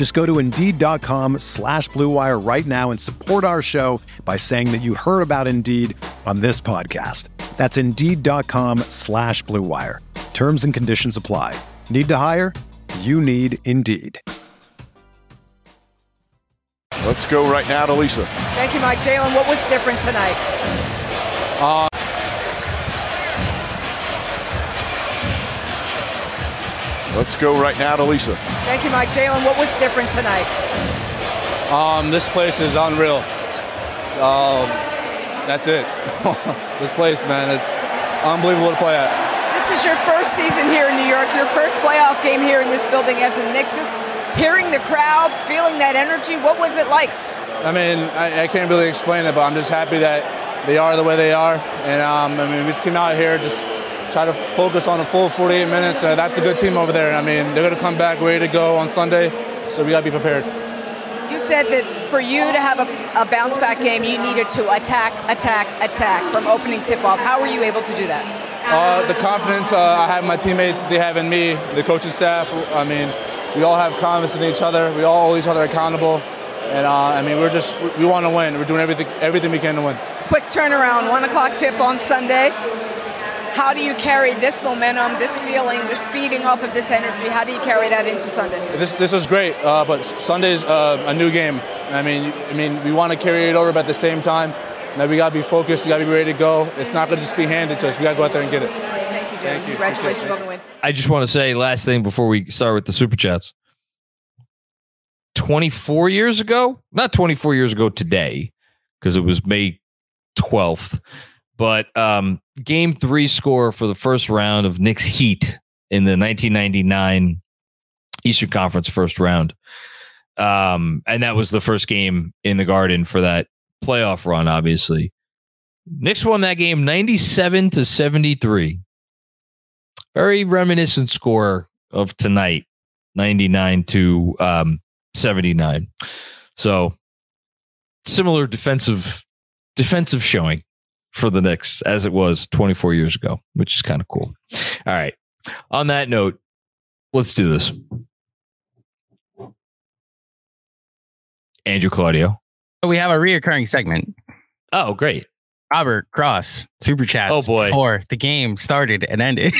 Just go to Indeed.com slash BlueWire right now and support our show by saying that you heard about Indeed on this podcast. That's Indeed.com slash BlueWire. Terms and conditions apply. Need to hire? You need Indeed. Let's go right now to Lisa. Thank you, Mike. Jalen, what was different tonight? Uh, Let's go right now to Lisa. Thank you, Mike. Jalen, what was different tonight? um, this place is unreal. Um, that's it. this place, man, it's unbelievable to play at. This is your first season here in New York, your first playoff game here in this building as a Knick. Just hearing the crowd, feeling that energy, what was it like? I mean, I, I can't really explain it, but I'm just happy that they are the way they are. And um, I mean, we just came out here just try to focus on a full 48 minutes. Uh, that's a good team over there. I mean, they're going to come back ready to go on Sunday, so we got to be prepared. You said that for you to have a, a bounce back game, you needed to attack, attack, attack from opening tip off. How were you able to do that? Uh, the confidence uh, I have my teammates, they have in me, the coaching staff. I mean, we all have confidence in each other. We all hold each other accountable. And uh, I mean, we're just, we want to win. We're doing everything, everything we can to win. Quick turnaround, one o'clock tip on Sunday. How do you carry this momentum, this feeling, this feeding off of this energy? How do you carry that into Sunday? This, this is great, uh, but Sunday's uh, a new game. I mean, I mean, we want to carry it over, but at the same time, now we got to be focused. We got to be ready to go. It's not going to just be handed to us. We got to go out there and get it. Thank you, Jim. Thank you. Congratulations Appreciate it. on the win. I just want to say last thing before we start with the super chats. 24 years ago, not 24 years ago today, because it was May 12th, but um, game three score for the first round of Knicks Heat in the 1999 Eastern Conference first round. Um, and that was the first game in the Garden for that playoff run, obviously. Knicks won that game 97 to 73 very reminiscent score of tonight 99 to um 79 so similar defensive defensive showing for the Knicks as it was 24 years ago which is kind of cool all right on that note let's do this Andrew Claudio We have a reoccurring segment. oh great Robert Cross, super chats. Oh, boy. Before the game started and ended.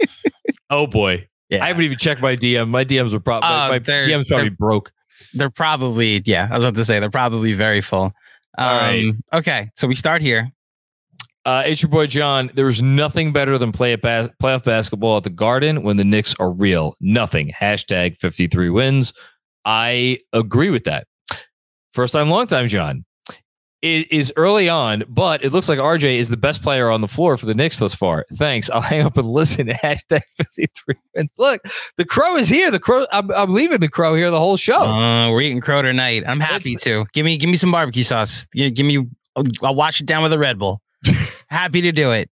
oh boy yeah. I haven't even checked my DM my DMs are probably Uh, my DMs probably broke they're probably, yeah, I was about to say, they're probably very full. Um, All right. Okay. So we start here. Uh, it's your boy Jon. There's nothing better than play a bas- playoff basketball at the Garden when the Knicks are real. Nothing. Hashtag 53 wins. I agree with that. First time, long time, Jon. It is early on, but it looks like RJ is the best player on the floor for the Knicks thus far. Thanks. I'll hang up and listen. Hashtag 53 wins. Look, the crow is here. The crow. I'm, I'm leaving the crow here the whole show. Uh, we're eating crow tonight. I'm happy It's- to. Give me give me some barbecue sauce. Gi- Give me I'll, I'll wash it down with a Red Bull. Happy to do it.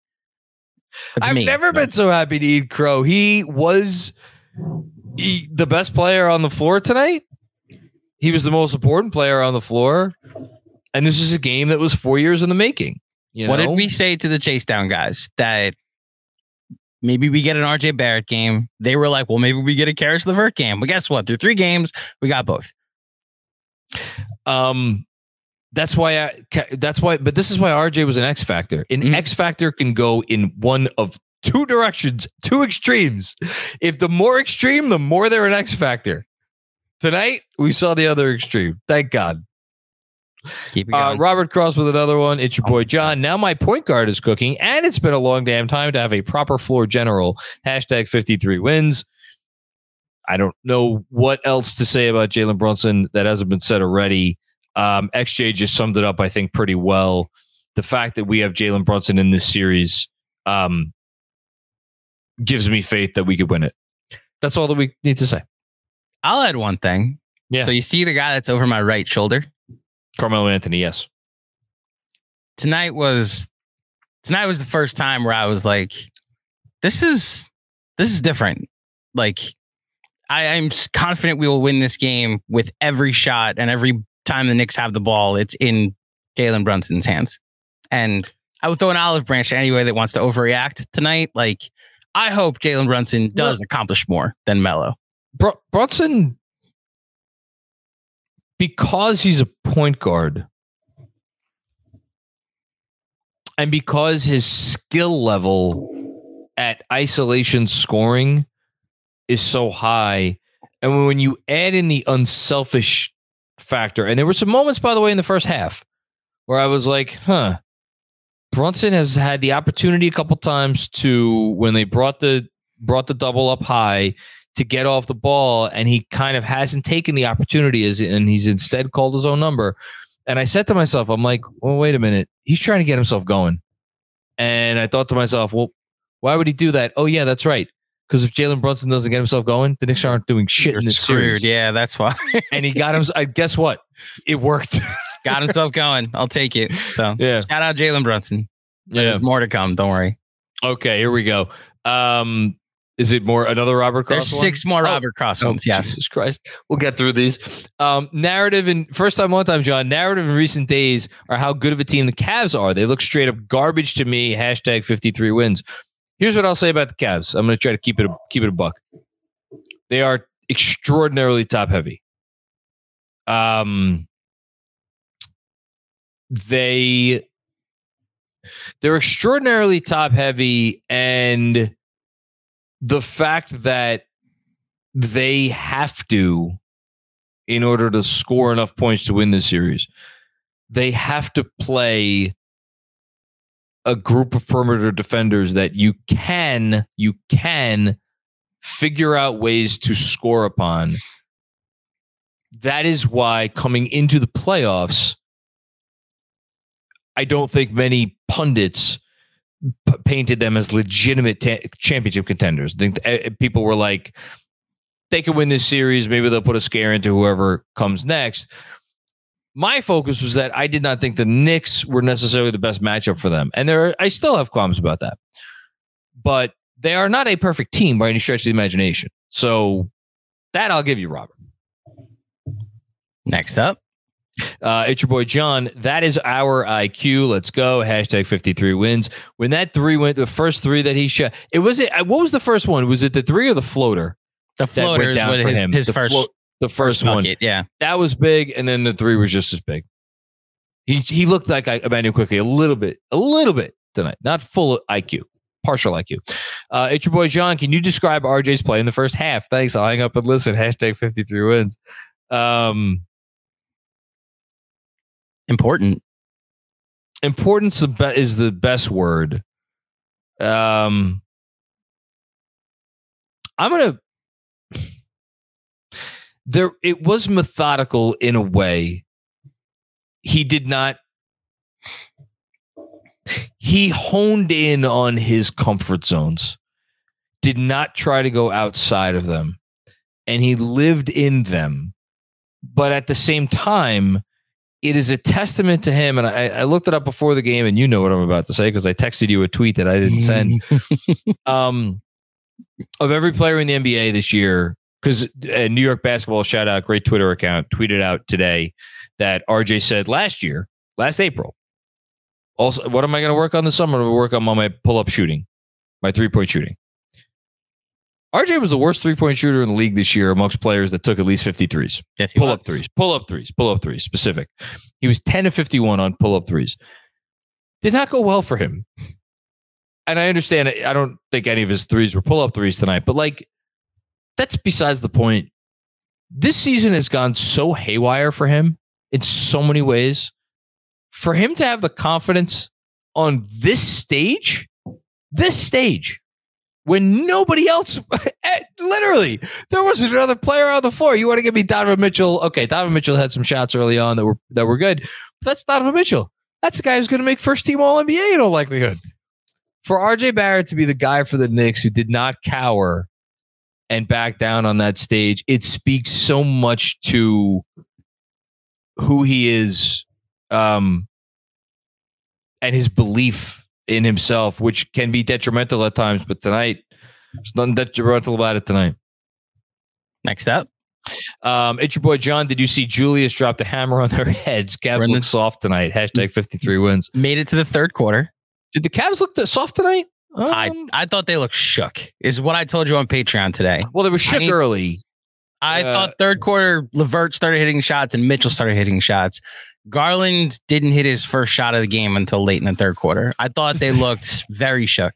That's I've me. never been so happy to eat Crow. He was he- the best player on the floor tonight. He was the most important player on the floor. And this is a game that was four years in the making. You know, what know? did we say to the chase down guys? That maybe we get an RJ Barrett game. They were like, well, maybe we get a Caris LeVert game. But guess what? Through three games, we got both. Um, that's why I. That's why. But this is why RJ was an X factor. An Mhm. X factor can go in one of two directions, two extremes. If the more extreme, the more they're an X factor. Tonight we saw the other extreme. Thank God. Keep it Uh. Robert Cross with another one. It's your boy Jon. Now my point guard is cooking, and it's been a long damn time to have a proper floor general. Hashtag 53 wins. I don't know what else to say about Jalen Brunson that hasn't been said already. Um, XJ just summed it up, I think, pretty well. The fact that we have Jalen Brunson in this series um, gives me faith that we could win it. That's all that we need to say. I'll add one thing. Yeah. So you see the guy that's over my right shoulder? Carmelo Anthony, yes. Tonight was tonight was the first time where I was like, this is this is different. Like I, I'm confident we will win this game with every shot and every time the Knicks have the ball, it's in Jalen Brunson's hands. And I would throw an olive branch to anybody that wants to overreact tonight. Like, I hope Jalen Brunson does accomplish more than Melo. Br- Brunson, because he's a point guard, and because his skill level at isolation scoring is so high, and when you add in the unselfish factor, and there were some moments, by the way, in the first half where I was like, huh. Brunson has had the opportunity a couple times to when they brought the brought the double up high to get off the ball, and he kind of hasn't taken the opportunity as and he's instead called his own number. And I said to myself, I'm like, well, wait a minute, he's trying to get himself going. And I thought to myself, well, why would he do that? Oh yeah, that's right. Because if Jalen Brunson doesn't get himself going, the Knicks aren't doing shit in this series. Yeah, that's why. And he got him. I guess what? It worked. Got himself going. I'll take it. So yeah. shout out Jalen Brunson. Yeah. There's more to come. Don't worry. Okay, here we go. Um, is it more another Robert Cross? There's one? six more Oh, Robert Cross Oh, ones. Yes. Jesus Christ. We'll get through these. Um, narrative and first time, one time, Jon. Narrative in recent days are how good of a team the Cavs are. They look straight up garbage to me. Hashtag 53 wins. Here's what I'll say about the Cavs. I'm going to try to keep it a, keep it a buck. They are extraordinarily top heavy. Um, they they're extraordinarily top heavy and the fact that they have to in order to score enough points to win this series they have to play a group of perimeter defenders that you can you can figure out ways to score upon that is why coming into the playoffs I don't think many pundits p- painted them as legitimate ta- championship contenders. I think uh, people were like, they could win this series. Maybe they'll put a scare into whoever comes next. My focus was that I did not think the Knicks were necessarily the best matchup for them, and there, I still have qualms about that. But they are not a perfect team by any stretch of the imagination. So that I'll give you, Robert. Next up. Uh, it's your boy Jon. That is our IQ. Let's go. Hashtag 53 wins. When that three went, the first three that he shot, it was it. What was the first one? Was it the three or the floater? The floater is what his, his first, float- the first, one. Yeah. That was big, and then the three was just as big. He he looked like Immanuel Quickley a little bit, a little bit tonight, not full IQ, partial IQ. Uh, it's your boy Jon. Can you describe RJ's play in the first half? Thanks. I'll hang up and listen. Hashtag 53 wins. Um, Important. importance is the best word. Um, I'm gonna. There, it was methodical in a way. He did not. He honed in on his comfort zones, did not try to go outside of them, and he lived in them. But at the same time, it is a testament to him. And I, I looked it up before the game, and you know what I'm about to say because I texted you a tweet that I didn't send. um, of every player in the NBA this year, because uh, New York basketball shout out great Twitter account tweeted out today that RJ said last year, last April. Also, what am I going to work on this summer? I'm going to work on my pull up shooting, my three point shooting. RJ was the worst three point shooter in the league this year amongst players that took at least 53s Yes, pull up threes, pull up threes, pull up threes, specific. He was 10 to 51 on pull up threes. Did not go well for him. And I understand. I don't think any of his threes were pull up threes tonight, but like, that's besides the point. This season has gone so haywire for him in so many ways. for him to have the confidence on this stage, this stage, when nobody else, eh, literally, there wasn't another player on the floor. You want to give me Donovan Mitchell? Okay, Donovan Mitchell had some shots early on that were that were good. But that's Donovan Mitchell. That's the guy who's going to make first team All NBA in all likelihood. For RJ Barrett to be the guy for the Knicks who did not cower and back down on that stage, it speaks so much to who he is um, and his belief in himself, which can be detrimental at times. But tonight, there's nothing detrimental about it tonight. Next up. Um, it's your boy Jon. Did you see Julius drop the hammer on their heads? Cavs Brendan. look soft tonight. Hashtag 53 wins. Made it to the third quarter. Did the Cavs look soft tonight? I, Um, I thought they looked shook, is what I told you on Patreon today. well, they were shook need- early. I Uh, thought third quarter, LeVert started hitting shots and Mitchell started hitting shots. Garland didn't hit his first shot of the game until late in the third quarter. I thought they looked very shook.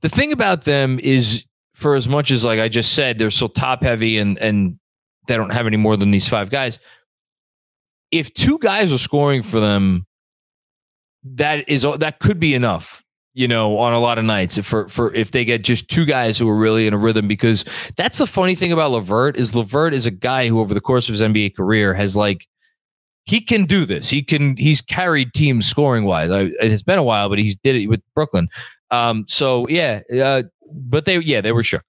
The thing about them is, for as much as like I just said, they're so top heavy and and they don't have any more than these five guys. If two guys are scoring for them, that is that could be enough. You know, on a lot of nights, if for for if they get just two guys who are really in a rhythm, because that's the funny thing about LeVert is LeVert is a guy who over the course of his NBA career has like he can do this. He can he's carried teams scoring wise. It has been a while, but he's did it with Brooklyn. Um, so yeah, uh, but they yeah they were sure.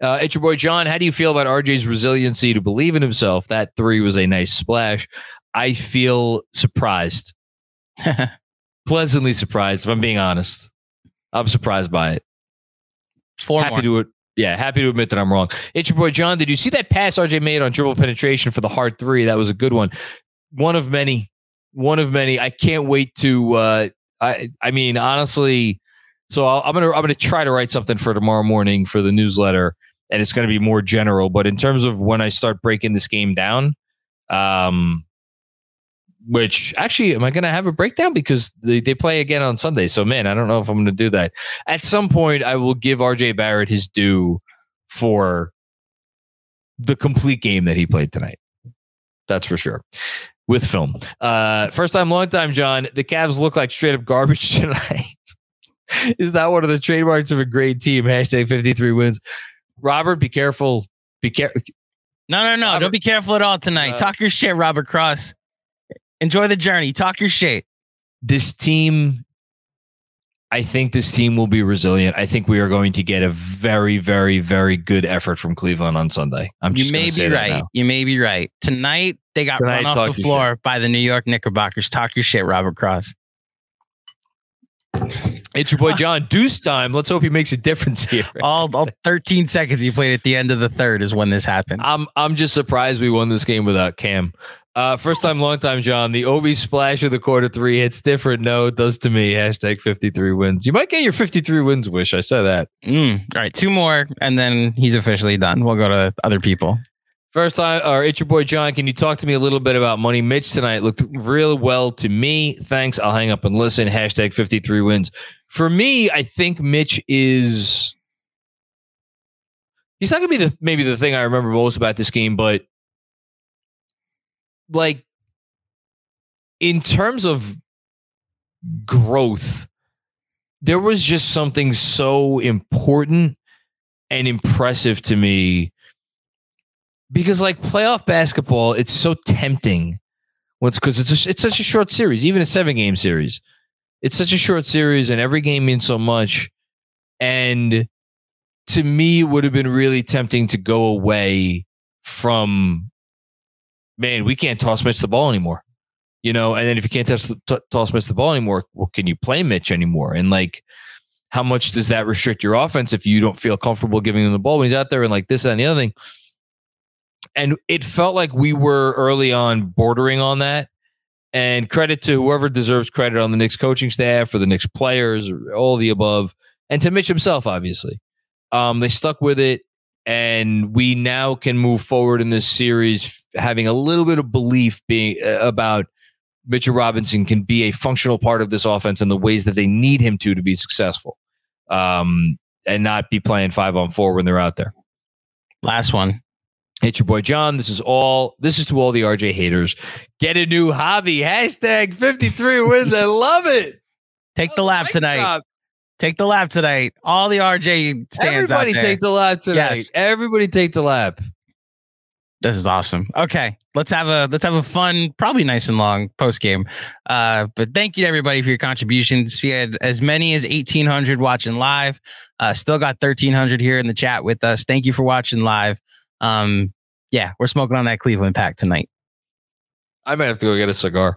Uh, it's your boy Jon. How do you feel about RJ's resiliency to believe in himself? That three was a nice splash. I feel surprised, pleasantly surprised. If I'm being honest, I'm surprised by it. Four happy more. to it. Yeah, happy to admit that I'm wrong. It's your boy Jon. Did you see that pass RJ made on dribble penetration for the hard three? That was a good one. One of many. One of many. I can't wait to. Uh, I I mean, honestly, so I'll, I'm gonna I'm gonna try to write something for tomorrow morning for the newsletter, and it's gonna be more general. But in terms of when I start breaking this game down, um, which actually am I gonna have a breakdown because they, they play again on Sunday. So man, I don't know if I'm gonna do that. At some point, I will give RJ Barrett his due for the complete game that he played tonight. That's for sure. With film. Uh, first time, long time, Jon. The Cavs look like straight up garbage tonight. Is that one of the trademarks of a great team? Hashtag 53 wins. Robert, be careful. Be careful. No, no, no. Robert- Don't be careful at all tonight. Uh, Talk your shit, Robert Cross. Enjoy the journey. Talk your shit. This team, I think this team will be resilient. I think we are going to get a very, very, very good effort from Cleveland on Sunday. I'm You may be right. You may be right. Tonight they got Tonight, run off the floor by the New York Knickerbockers. Talk your shit, Robert Cross. It's your boy Jon. Deuce time. Let's hope he makes a difference here. All, all 13 seconds he played at the end of the third is when this happened. I'm I'm just surprised we won this game without Cam. Uh, first time, long time, Jon. The Obi splash of the quarter three hits different. No, it does to me. Hashtag 53 wins. You might get your 53 wins wish. I said that. Mm. All right, two more, and then he's officially done. We'll go to other people. First time, or it's your boy Jon. Can you talk to me a little bit about Money Mitch tonight? Looked real well to me. Thanks. I'll hang up and listen. Hashtag 53 wins. For me, I think Mitch is. He's not going to be the maybe the thing I remember most about this game, but like in terms of growth, there was just something so important and impressive to me because like playoff basketball, it's so tempting. What's because it's a, it's such a short series, even a seven game series. It's such a short series, and every game means so much. And to me, it would have been really tempting to go away from, man, we can't toss Mitch the ball anymore. You know, and then if you can't toss, t- toss Mitch the ball anymore, well, can you play Mitch anymore? And like, how much does that restrict your offense if you don't feel comfortable giving him the ball when he's out there and like this and the other thing? And it felt like we were early on bordering on that. And credit to whoever deserves credit on the Knicks coaching staff or the Knicks players, or all the above, and to Mitch himself, obviously. Um, they stuck with it, and we now can move forward in this series having a little bit of belief being uh, about Mitchell Robinson can be a functional part of this offense in the ways that they need him to to be successful, um, and not be playing five on four when they're out there. Last one. It's your boy Jon. This is all. This is to all the RJ haters. Get a new hobby. Hashtag 53 wins. I love it. Take the lap tonight. God. Take the lap tonight. All the RJ stands. Everybody take the lap tonight. Yes. Everybody take the lap. This is awesome. Okay, let's have a let's have a fun, probably nice and long post game. Uh, but thank you to everybody for your contributions. We had as many as eighteen hundred watching live. Uh, still got thirteen hundred here in the chat with us. Thank you for watching live. Um, yeah, we're smoking on that Cleveland pack tonight. I might have to go get a cigar.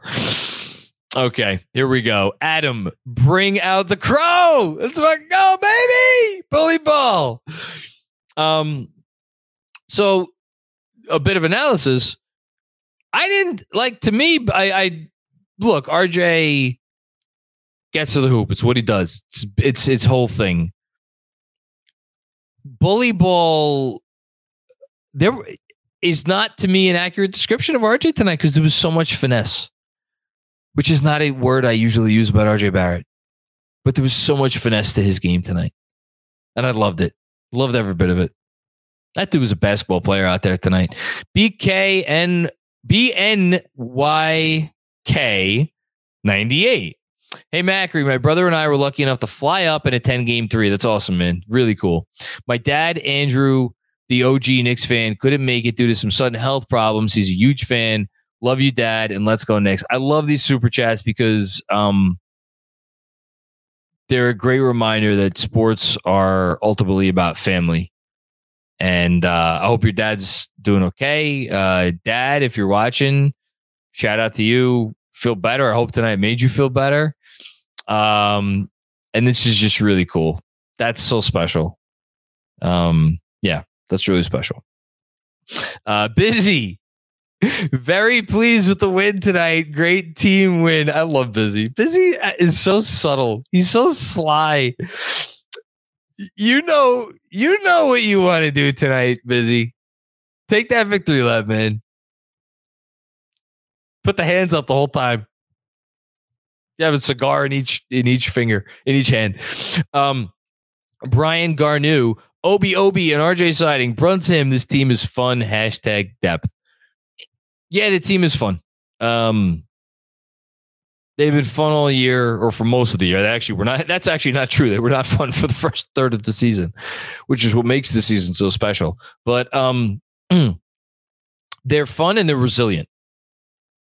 Okay, here we go. Adam, bring out the crow. Let's fucking go, baby. Bully ball. Um, so a bit of analysis. I didn't like to me. I, I look RJ gets to the hoop. It's what he does. It's it's his whole thing. Bully ball. There is not to me an accurate description of RJ tonight because there was so much finesse, which is not a word I usually use about RJ Barrett. But there was so much finesse to his game tonight, and I loved it. Loved every bit of it. That dude was a basketball player out there tonight. BKN BNYK 98. Hey, Macri, my brother and I were lucky enough to fly up and attend game three. That's awesome, man. Really cool. My dad, Andrew, the OG Knicks fan, couldn't make it due to some sudden health problems. He's a huge fan. Love you, dad, and let's go Knicks. I love these super chats because um, they're a great reminder that sports are ultimately about family. And uh, I hope your dad's doing okay. Uh, dad, if you're watching, shout out to you. Feel better. I hope tonight made you feel better. Um, and this is just really cool. That's so special. Um, yeah, that's really special. Uh, busy. Very pleased with the win tonight. Great team win. I love Busy. Busy is so subtle. He's so sly you know, you know what you want to do tonight, Busy. Take that victory lap, man. Put the hands up the whole time. You have a cigar in each in each finger, in each hand. Um, Brian Garneau, Obi Obi, and RJ Siding. Bruns him. This team is fun. Hashtag depth. Yeah, the team is fun. Um, they've been fun all year or for most of the year. They actually were not. That's actually not true. They were not fun for the first third of the season, which is what makes the season so special. But um, they're fun and they're resilient.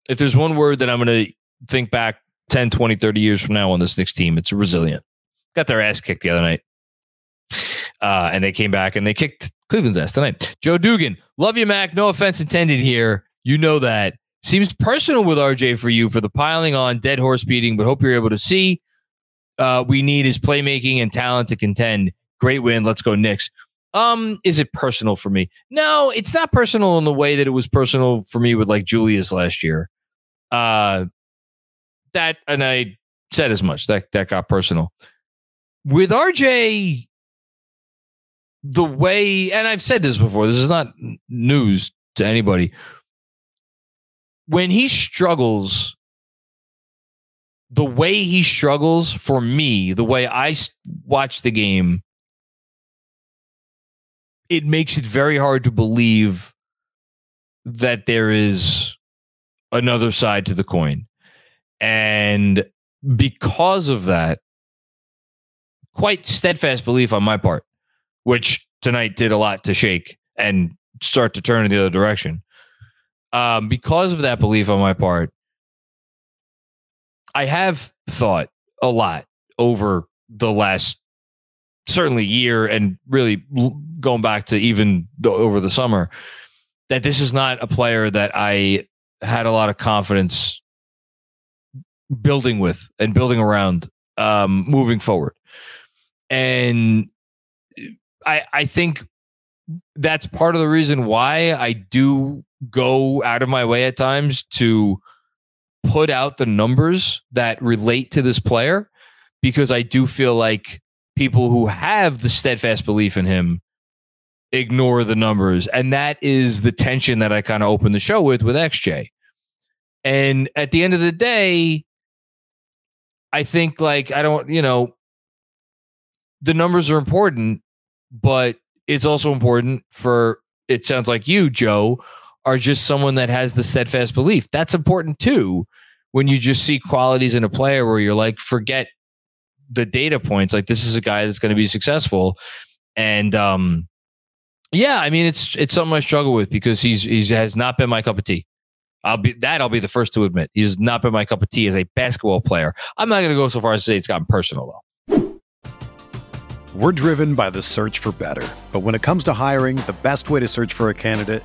If there's one word that I'm going to think back 10, 20, 30 years from now on this Knicks team, it's resilient. Got their ass kicked the other night. Uh, and they came back and they kicked Cleveland's ass tonight. Joe Dugan, love you, Mac. No offense intended here. You know that. Seems personal with RJ for you for the piling on, dead horse beating, but hope you're able to see. Uh, we need his playmaking and talent to contend. Great win. Let's go, Knicks. Um, is it personal for me? No, it's not personal in the way that it was personal for me with like Julius last year. Uh, that and I said as much. That that got personal. With RJ, the way, and I've said this before. This is not news to anybody when he struggles, the way he struggles for me, the way I watch the game, it makes it very hard to believe that there is another side to the coin. And because of that, quite steadfast belief on my part, which tonight did a lot to shake and start to turn in the other direction um, because of that belief on my part, I have thought a lot over the last certainly year and really going back to even the, over the summer that this is not a player that I had a lot of confidence building with and building around um, moving forward. And I I think that's part of the reason why I do go out of my way at times to put out the numbers that relate to this player because I do feel like people who have the steadfast belief in him ignore the numbers. And that is the tension that I kind of opened the show with with XJ. And at the end of the day, I think like I don't, you know, the numbers are important, but it's also important for it sounds like you, Joe, are just someone that has the steadfast belief. That's important too. When you just see qualities in a player where you're like, forget the data points. Like this is a guy that's going to be successful, and um, yeah, I mean it's it's something I struggle with because he's he's has not been my cup of tea. I'll be that I'll be the first to admit he's not been my cup of tea as a basketball player. I'm not going to go so far as to say it's gotten personal though. We're driven by the search for better, but when it comes to hiring, the best way to search for a candidate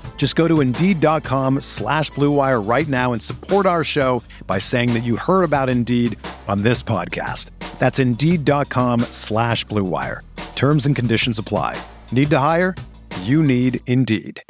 Just go to Indeed.com slash BlueWire right now and support our show by saying that you heard about Indeed on this podcast. That's Indeed.com slash BlueWire. Terms and conditions apply. Need to hire? You need Indeed.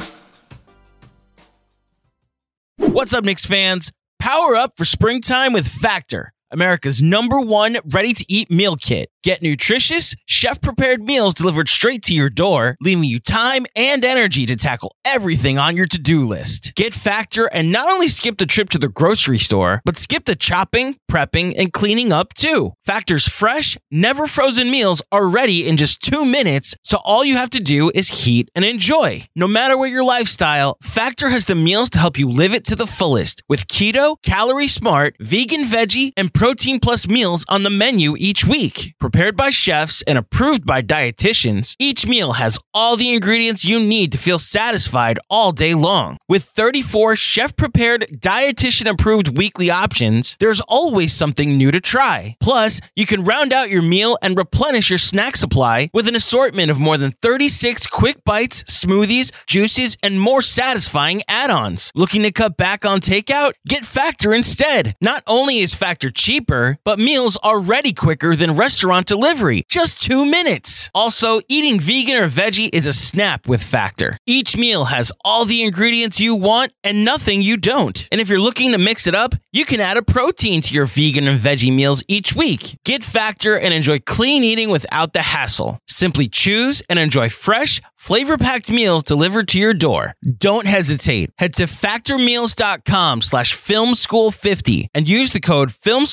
What's up, Knicks fans? Power up for springtime with Factor, America's number one ready to eat meal kit. Get nutritious, chef prepared meals delivered straight to your door, leaving you time and energy to tackle everything on your to do list. Get Factor and not only skip the trip to the grocery store, but skip the chopping, prepping, and cleaning up too. Factor's fresh, never frozen meals are ready in just two minutes, so all you have to do is heat and enjoy. No matter what your lifestyle, Factor has the meals to help you live it to the fullest with keto, calorie smart, vegan, veggie, and protein plus meals on the menu each week. Prepared by chefs and approved by dietitians, each meal has all the ingredients you need to feel satisfied all day long. With 34 chef prepared, dietitian approved weekly options, there's always something new to try. Plus, you can round out your meal and replenish your snack supply with an assortment of more than 36 quick bites, smoothies, juices, and more satisfying add ons. Looking to cut back on takeout? Get Factor instead. Not only is Factor cheaper, but meals are ready quicker than restaurant delivery. Just two minutes. Also, eating vegan or veggie is a snap with Factor. Each meal has all the ingredients you want and nothing you don't. And if you're looking to mix it up, you can add a protein to your vegan and veggie meals each week. Get Factor and enjoy clean eating without the hassle. Simply choose and enjoy fresh, flavor packed meals delivered to your door. Don't hesitate. Head to factormeals.com slash filmschool50 and use the code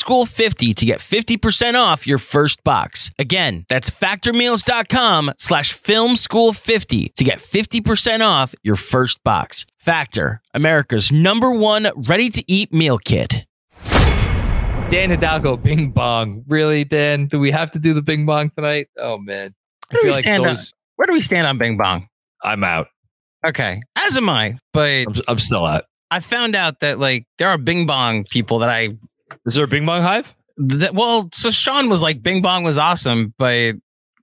filmschool50 to get 50% off your first box. Again, that's factormeals.com slash filmschool50 to get 50% off your first box. Factor, America's number one ready to eat meal kit. Dan Hidalgo, Bing Bong. Really, Dan? Do we have to do the Bing Bong tonight? Oh man, Where do, we like stand on, where do we stand on Bing Bong? I'm out. Okay, as am I. But I'm, I'm still out. I found out that like there are Bing Bong people that I Is there a Bing Bong hive? that well, so Sean was like Bing Bong was awesome, but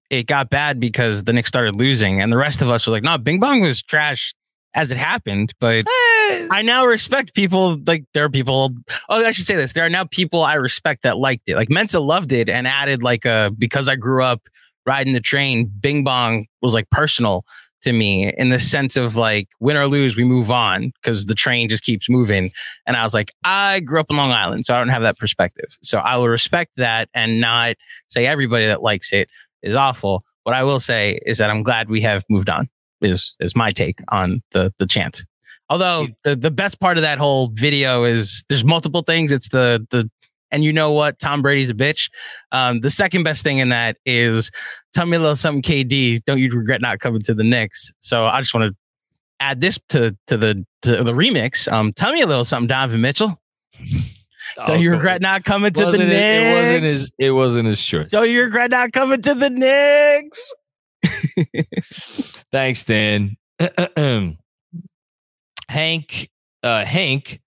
it got bad because the Knicks started losing, and the rest of us were like, no, Bing Bong was trash as it happened. But eh. I now respect people like there are people. Oh, I should say this: there are now people I respect that liked it. Like Mensa loved it and added like a because I grew up riding the train. Bing Bong was like personal to me in the sense of like win or lose, we move on because the train just keeps moving. And I was like, I grew up in Long Island, so I don't have that perspective. So I will respect that and not say everybody that likes it is awful. What I will say is that I'm glad we have moved on. Is is my take on the the chant. Although the the best part of that whole video is there's multiple things. It's the the and you know what Tom Brady's a bitch. Um, the second best thing in that is tell me a little something KD. Don't you regret not coming to the Knicks? So I just want to add this to to the to the remix. Um, tell me a little something, Donovan Mitchell. Don't you Oh, regret not coming to the Knicks? it, it wasn't his. It wasn't his choice. Don't you regret not coming to the Knicks? Thanks, Dan. Hank, uh, Hank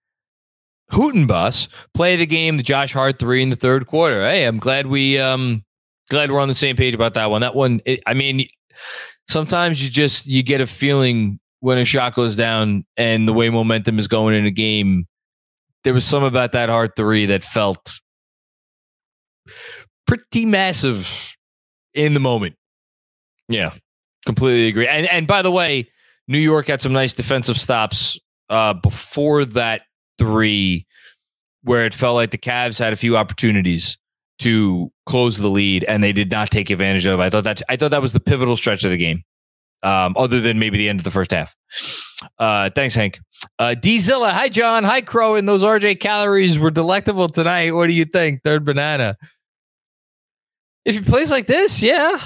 Hootenbus play the game, the Josh Hart three in the third quarter. Hey, I'm glad we um glad we're on the same page about that one. That one, it, I mean, sometimes you just you get a feeling when a shot goes down and the way momentum is going in a game. There was some about that Hart three that felt pretty massive in the moment. Yeah, completely agree. And and by the way, New York had some nice defensive stops uh, before that three, where it felt like the Cavs had a few opportunities to close the lead, and they did not take advantage of. I thought that I thought that was the pivotal stretch of the game, um, other than maybe the end of the first half. Uh, thanks, Hank. Uh, D Zilla, hi Jon, hi Crow, and those RJ calories were delectable tonight. What do you think? Third banana. If he plays like this, yeah,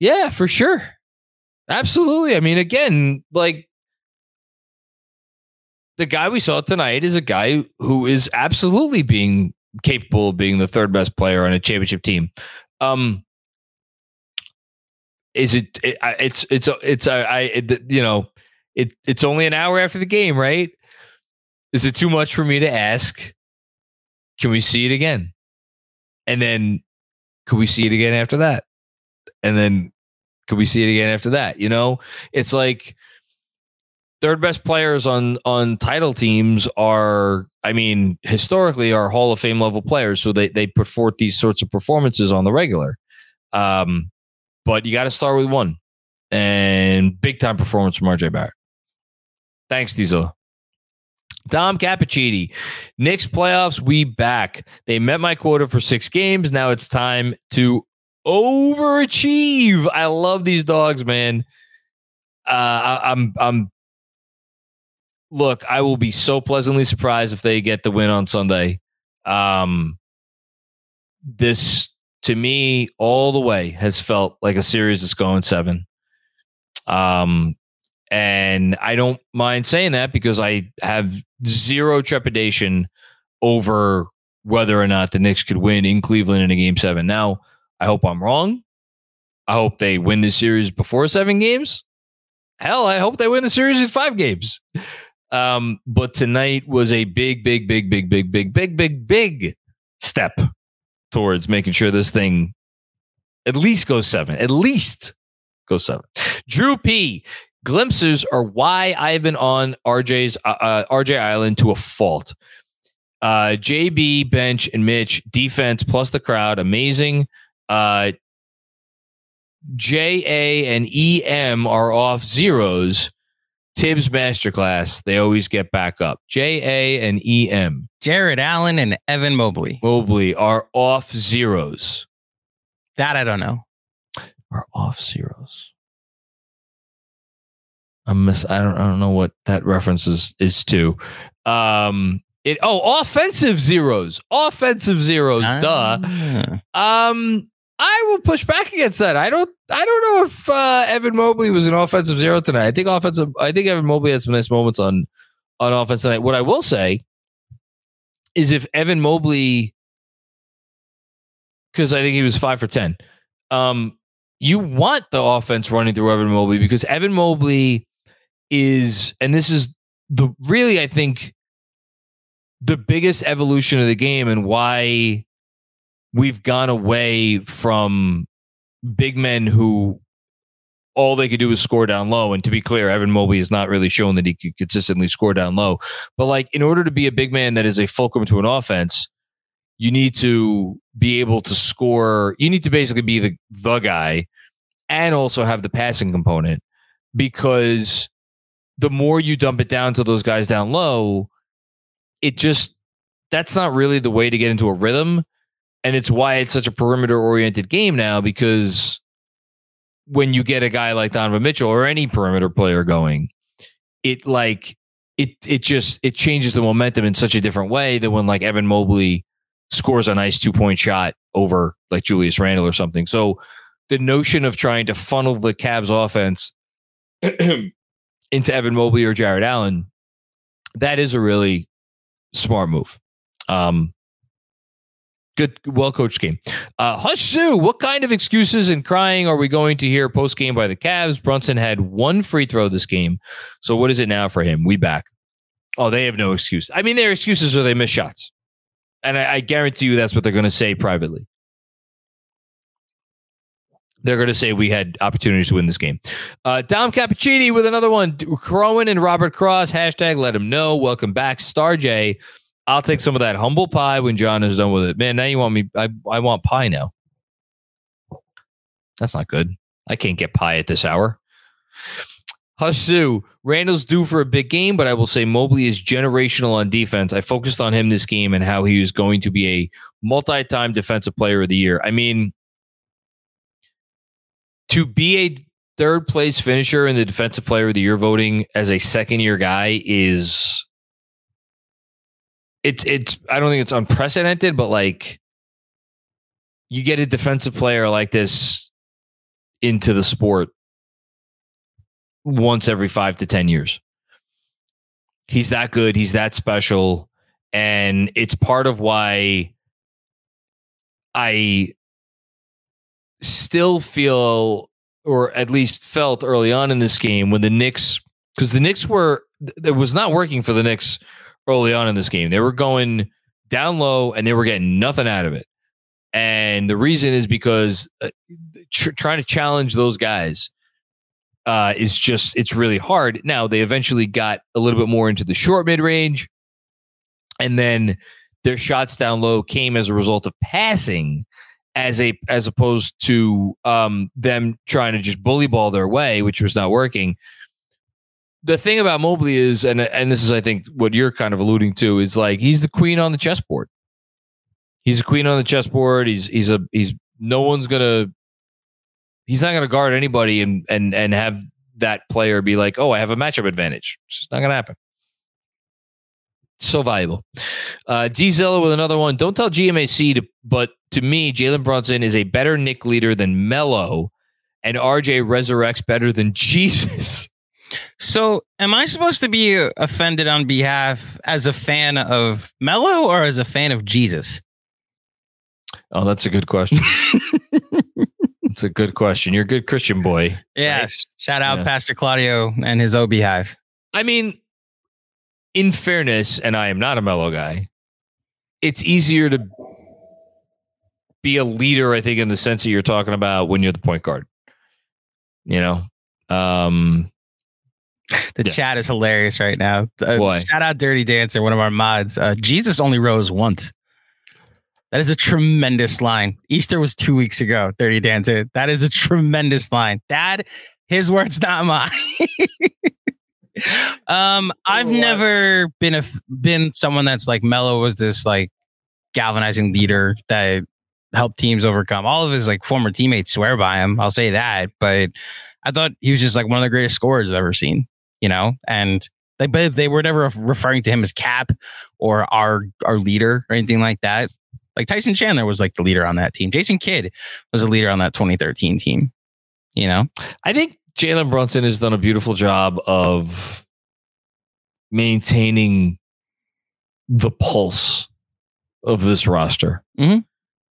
yeah, for sure, absolutely. I mean, again, like the guy we saw tonight is a guy who is absolutely being capable of being the third best player on a championship team. Um, is it, it it's it's it's uh, I it, you know it it's only an hour after the game, right? Is it too much for me to ask? Can we see it again? And then could we see it again after that? And then could we see it again after that? You know, it's like third best players on on title teams are I mean, historically are Hall of Fame level players, so they they put forth these sorts of performances on the regular. Um, but you got to start with one, and big time performance from RJ Barrett. Thanks, Diesel. Dom Cappuccini, Knicks playoffs, we back. They met my quota for six games. Now it's time to overachieve. I love these dogs, man. Uh, I, I'm I'm look, I will be so pleasantly surprised if they get the win on Sunday. Um, this to me all the way has felt like a series that's going seven. Um, and I don't mind saying that because I have zero trepidation over whether or not the Knicks could win in Cleveland in a game seven. Now, I hope I'm wrong. I hope they win the series before seven games. Hell, I hope they win the series in five games. Um, but tonight was a big, big, big, big, big, big, big, big, big step towards making sure this thing at least goes seven. At least goes seven. Drew P. Glimpses are why I've been on RJ's uh, uh RJ Island to a fault. Uh, JB, Bench, and Mitch defense plus the crowd amazing. Uh, JA and EM are off zeros. Thibs Masterclass, they always get back up. J A and E M. Jarrett Allen and Evan Mobley. Mobley are off zeros. That I don't know. Are off zeros. I miss. I don't. I don't know what that reference is, is to. Um. It. Oh, offensive zeros. Offensive zeros. Duh. Ah. Um. I will push back against that. I don't. I don't know if uh, Evan Mobley was an offensive zero tonight. I think offensive. I think Evan Mobley had some nice moments on on offense tonight. What I will say is, if Evan Mobley, because I think he was five for ten, um, you want the offense running through Evan Mobley because Evan Mobley is, and this is the really, I think, the biggest evolution of the game and why we've gone away from big men who all they could do is score down low. And to be clear, Evan Mobley has not really shown that he could consistently score down low. But like in order to be a big man that is a fulcrum to an offense, you need to be able to score. You need to basically be the the guy and also have the passing component because the more you dump it down to those guys down low, it just that's not really the way to get into a rhythm and it's why it's such a perimeter oriented game now because when you get a guy like Donovan Mitchell or any perimeter player going, it like it it just it changes the momentum in such a different way than when like Evan Mobley scores a nice two point shot over like Julius Randle or something. So the notion of trying to funnel the Cavs offense into Evan Mobley or Jarrett Allen, that is a really smart move. Um, Good, well coached game. Uh, Hush Sue, what kind of excuses and crying are we going to hear post game by the Cavs? Brunson had one free throw this game. So what is it now for him? We back. Oh, they have no excuse. I mean, their excuses are they miss shots. And I, I guarantee you that's what they're going to say privately. they're going to say we had opportunities to win this game. Uh, Dom Cappuccini with another one. Crowan and Robert Cross. Hashtag let him know. Welcome back, Star J. I'll take some of that humble pie when Jon is done with it. Man, now you want me? I, I want pie now. That's not good. I can't get pie at this hour. Husu, Randle's due for a big game, but I will say Mobley is generational on defense. I focused on him this game and how he was going to be a multi time defensive player of the year. I mean, to be a third place finisher in the defensive player of the year voting as a second year guy is it's it's I don't think it's unprecedented, but like you get a defensive player like this into the sport once every five to ten years. He's that good, he's that special, and it's part of why I still feel, or at least felt early on in this game when the Knicks, because the Knicks were, it was not working for the Knicks early on in this game. They were going down low and they were getting nothing out of it. And the reason is because uh, tr- trying to challenge those guys uh, is just, it's really hard. Now, they eventually got a little bit more into the short mid range. And then their shots down low came as a result of passing as a as opposed to um, them trying to just bully ball their way, which was not working. The thing about Mobley is, and and this is I think what you're kind of alluding to is like he's the queen on the chessboard. He's a queen on the chessboard. He's he's a he's no one's gonna he's not gonna guard anybody and and and have that player be like, oh, I have a matchup advantage. It's not gonna happen so valuable. Uh, D Zilla with another one. Don't tell GMAC to, but to me, Jalen Brunson is a better Knick leader than Melo, and RJ resurrects better than Jesus. So, am I supposed to be offended on behalf as a fan of Melo or as a fan of Jesus? Oh, that's a good question. It's a good question. You're a good Christian boy. Yeah. right? Shout out Yeah. Pastor Claudio and his O hive. I mean, in fairness, and I am not a Melo guy, it's easier to be a leader, I think, in the sense that you're talking about when you're the point guard. You know? Um, The Yeah. chat is hilarious right now. Uh, Shout out Dirty Dancer, one of our mods. Uh, Jesus only rose once. That is a tremendous line. Easter was two weeks ago. Dirty Dancer. That is a tremendous line. Dad, his words, not mine. um, I've What? never been a been someone that's like Melo was this like galvanizing leader that helped teams overcome. All of his like former teammates swear by him. I'll say that, but I thought he was just like one of the greatest scorers I've ever seen. You know, and they but they were never referring to him as Cap or our our leader or anything like that. Like Tyson Chandler was like the leader on that team. Jason Kidd was a leader on that 2013 team. You know, I think Jalen Brunson has done a beautiful job of maintaining the pulse of this roster. Mhm.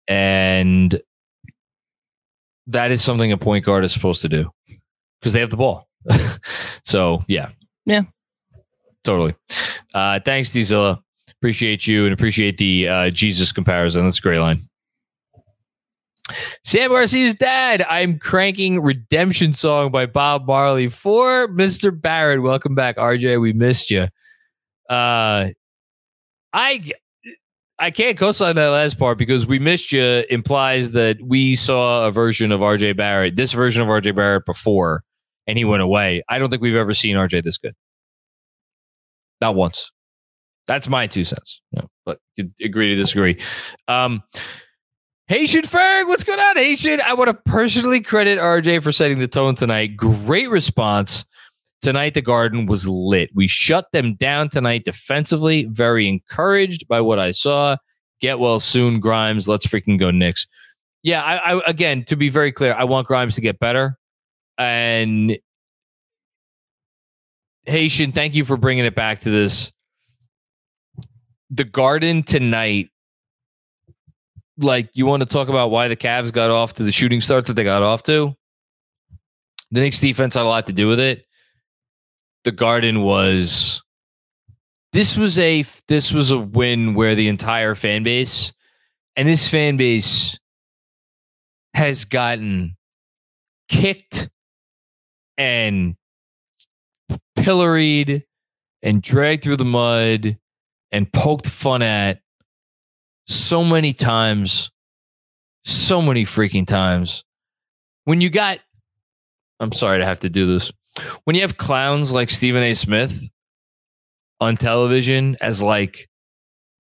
And that is something a point guard is supposed to do because they have the ball. so, yeah. Yeah. Totally. Uh, thanks, Dizilla. Appreciate you and appreciate the uh, Jesus comparison. That's a great line. Sam Garcia's dad. I'm cranking Redemption Song by Bob Marley for Mr. Barrett. Welcome back, RJ. We missed you. Uh, I I can't co-sign that last part because we missed you implies that we saw a version of RJ Barrett, this version of RJ Barrett before, and he went away. I don't think we've ever seen RJ this good. Not once. That's my two cents. Yeah, but agree to disagree. Um, Haitian Ferg, what's going on, Haitian? I want to personally credit RJ for setting the tone tonight. Great response. Tonight, the Garden was lit. We shut them down tonight defensively. Very encouraged by what I saw. Get well soon, Grimes. Let's freaking go, Knicks. Yeah, I, I again, to be very clear, I want Grimes to get better. And Haitian, thank you for bringing it back to this. The Garden tonight like you want to talk about why the Cavs got off to the shooting start that they got off to. The Knicks defense had a lot to do with it. The Garden was this was a this was a win where the entire fan base and this fan base has gotten kicked and pilloried and dragged through the mud and poked fun at so many times, so many freaking times. When you got, I'm sorry to have to do this. When you have clowns like Stephen A. Smith on television as like,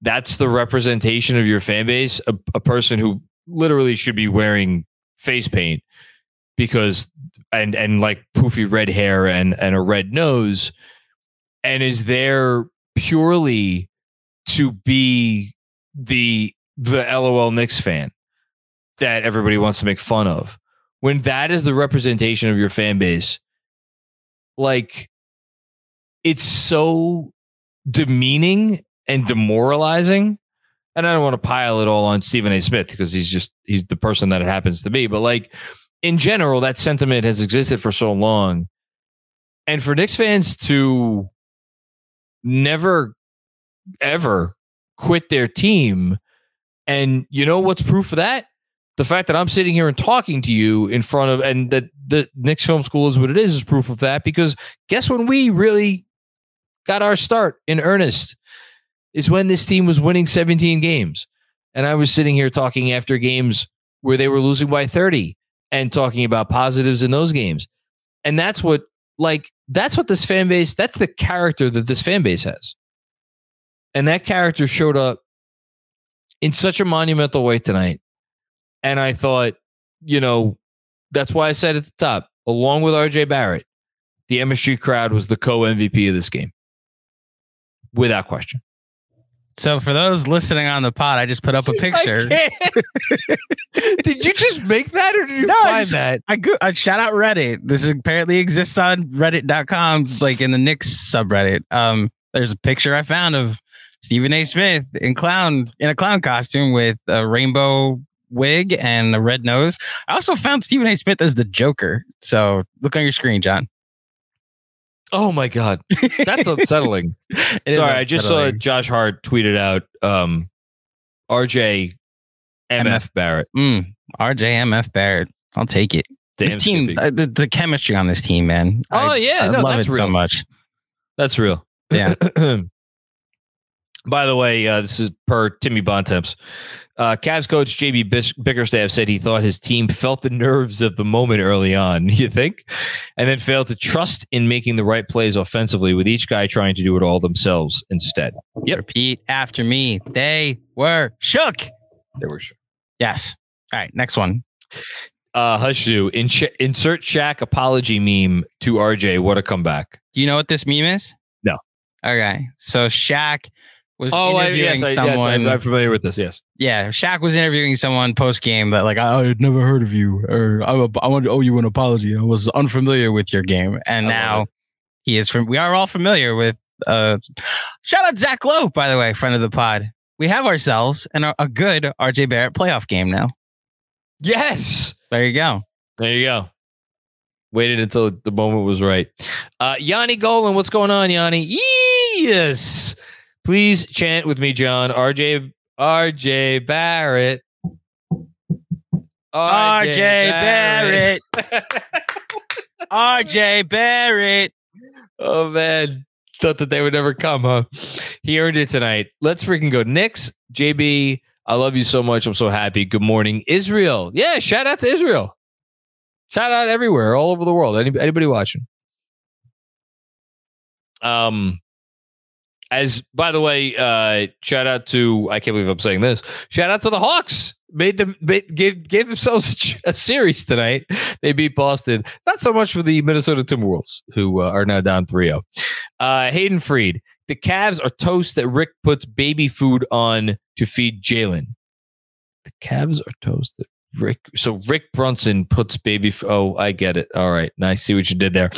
that's the representation of your fan base, a, a person who literally should be wearing face paint because and and like poofy red hair and and a red nose and is there purely to be the the LOL Knicks fan that everybody wants to make fun of. When that is the representation of your fan base, like it's so demeaning and demoralizing. And I don't want to pile it all on Stephen A. Smith because he's just he's the person that it happens to be. But like in general, that sentiment has existed for so long. And for Knicks fans to never ever quit their team. And you know what's proof of that? The fact that I'm sitting here and talking to you in front of, and that the Knicks Film School is what it is, is proof of that. Because guess when we really got our start in earnest is when this team was winning 17 games. And I was sitting here talking after games where they were losing by 30 and talking about positives in those games. And that's what, like, that's what this fan base, that's the character that this fan base has. And that character showed up in such a monumental way tonight. And I thought, you know, that's why I said at the top, along with RJ Barrett, the MSG crowd was the co MVP of this game. Without question. So for those listening on the pod, I just put up a picture. did you just make that or did you No, I find just- that? I go, I shout out Reddit. This is apparently exists on reddit.com, like in the Knicks subreddit. Um, there's a picture I found of Stephen A. Smith in clown in a clown costume with a rainbow wig and a red nose. I also found Stephen A. Smith as the Joker. So look on your screen, Jon. Oh my God. That's unsettling. Sorry, I just saw. Josh Hart tweeted out um, RJ MF, MF. Barrett. Mm, RJ MF Barrett. I'll take it. Damn this team, uh, the, the chemistry on this team, man. Oh, I, yeah, I no, love that's it so much. That's real. Yeah. By the way, uh, this is per Timmy Bontemps. Uh, Cavs coach JB Bickerstaff said he thought his team felt the nerves of the moment early on, you think? And then failed to trust in making the right plays offensively with each guy trying to do it all themselves instead. Yep. Repeat after me. They were shook. They were shook. Yes. All right. Next one. Uh, Hushu, in insert Shaq apology meme to RJ. What a comeback. Do you know what this meme is? No. Okay. So Shaq was Oh, I, interviewing yes, I, yes, someone. I'm, I'm familiar with this. Yes. yeah, Shaq was interviewing someone post game that like I had never heard of you, or I, I want to owe you an apology. I was unfamiliar with your game, and I now he is from. We are all familiar with. uh Shout out Zach Lowe, by the way, friend of the pod. We have ourselves and a, a good RJ Barrett playoff game now. Yes. There you go. There you go. Waited until the moment was right. Uh, Yanni Golan, what's going on, Yanni? Yes. Please chant with me, Jon. RJ RJ Barrett. RJ Barrett. RJ Barrett. Oh man, thought that they would never come, huh? He earned it tonight. Let's freaking go. Knicks, JB. I love you so much. I'm so happy. Good morning, Israel. Yeah, shout out to Israel. Shout out everywhere, all over the world. Any, anybody watching? Um, as by the way, uh, shout out to I can't believe I'm saying this. Shout out to the Hawks. Made them made, gave gave themselves a, a series tonight. They beat Boston. Not so much for the Minnesota Timberwolves, who uh, are now down 3-0. Uh, Hayden Freed. The Cavs are toast that Rick puts baby food on to feed Jalen. The Cavs are toast that Rick. So Rick Brunson puts baby. Oh, I get it. All right, And I see what you did there.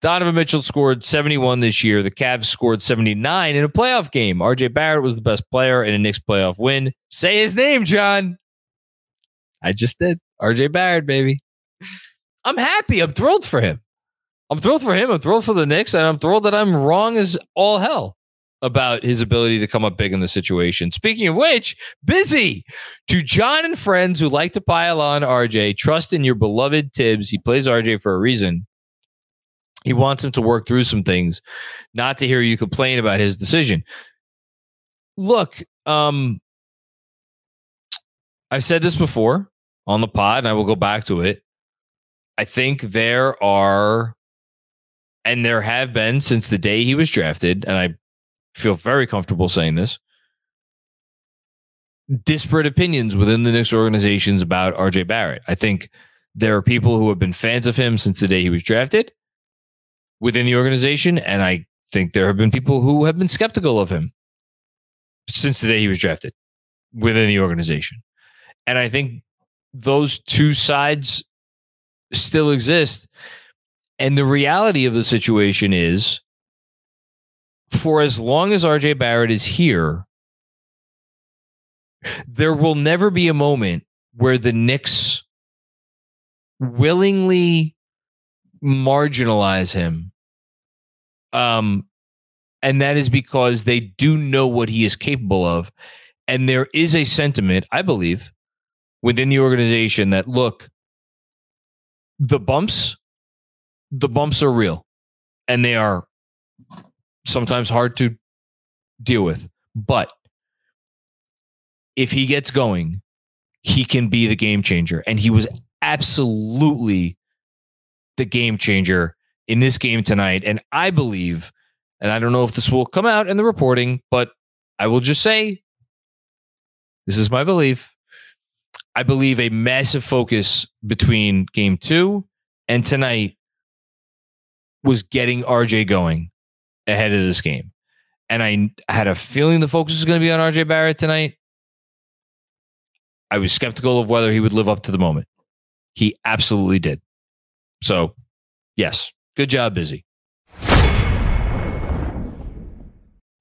Donovan Mitchell scored 71 this year. The Cavs scored 79 in a playoff game. RJ Barrett was the best player in a Knicks playoff win. Say his name, Jon. I just did. RJ Barrett, baby. I'm happy. I'm thrilled for him. I'm thrilled for him. I'm thrilled for the Knicks, and I'm thrilled that I'm wrong as all hell. About his ability to come up big in the situation. Speaking of which, busy to Jon and friends who like to pile on RJ. Trust in your beloved Thibs. He plays RJ for a reason. He wants him to work through some things, not to hear you complain about his decision. Look, um, I've said this before on the pod, and I will go back to it. I think there are, and there have been since the day he was drafted, and I feel very comfortable saying this. Disparate opinions within the Knicks organizations about RJ Barrett. I think there are people who have been fans of him since the day he was drafted within the organization, and I think there have been people who have been skeptical of him since the day he was drafted within the organization. And I think those two sides still exist. And the reality of the situation is for as long as RJ Barrett is here, there will never be a moment where the Knicks willingly marginalize him. Um, and that is because they do know what he is capable of. And there is a sentiment, I believe, within the organization that look, the bumps, the bumps are real and they are sometimes hard to deal with. But if he gets going, he can be the game changer. And he was absolutely the game changer in this game tonight. And I believe, and I don't know if this will come out in the reporting, but I will just say this is my belief. I believe a massive focus between game two and tonight was getting RJ going ahead of this game. And I had a feeling the focus was going to be on RJ Barrett tonight. I was skeptical of whether he would live up to the moment. He absolutely did. So, yes, good job, Busy.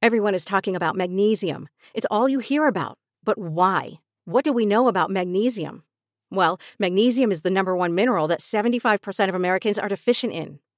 Everyone is talking about magnesium. It's all you hear about. But why? What do we know about magnesium? Well, magnesium is the number one mineral that 75% of Americans are deficient in.